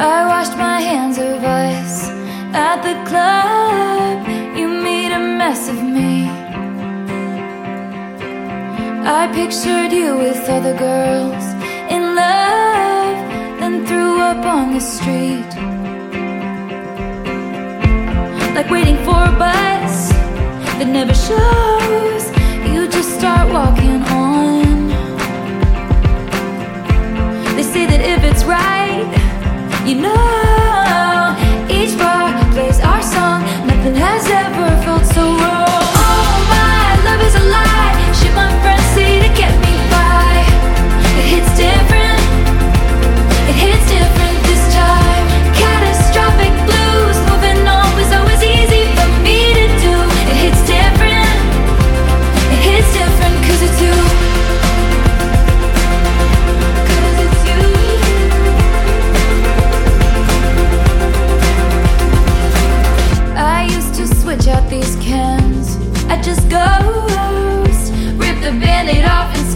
I washed my hands of us at the club. You made a mess of me. I pictured you with other girls in love, then threw up on the street. Like waiting for a bus that never showed.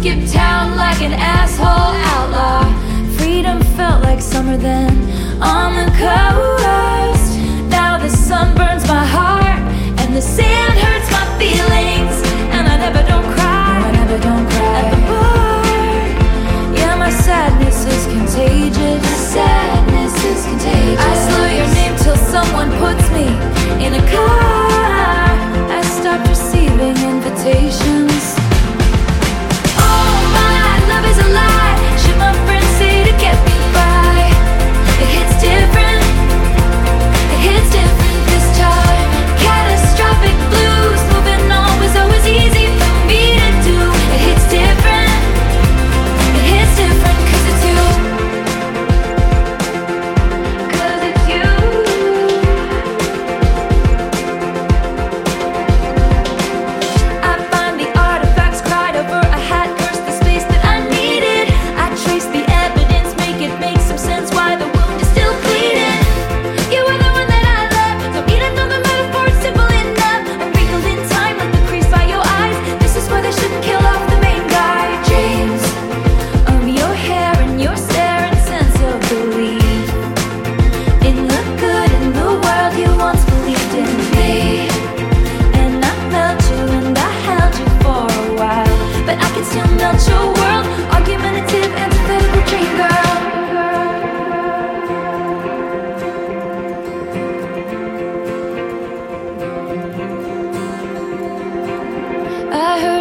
Skip town like an asshole outlaw. Freedom felt like summer then. On the coast.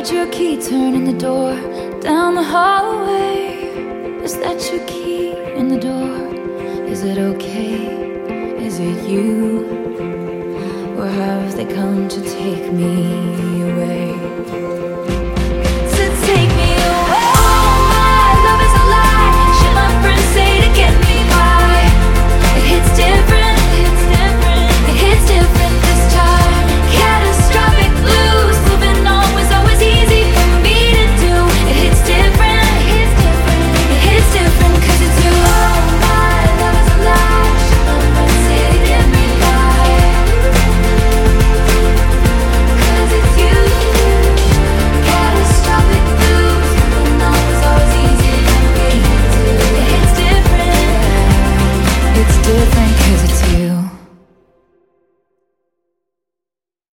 heard your key turn in the door down the hallway. Is that your key in the door? Is it okay? Is it you? Or have they come to take me?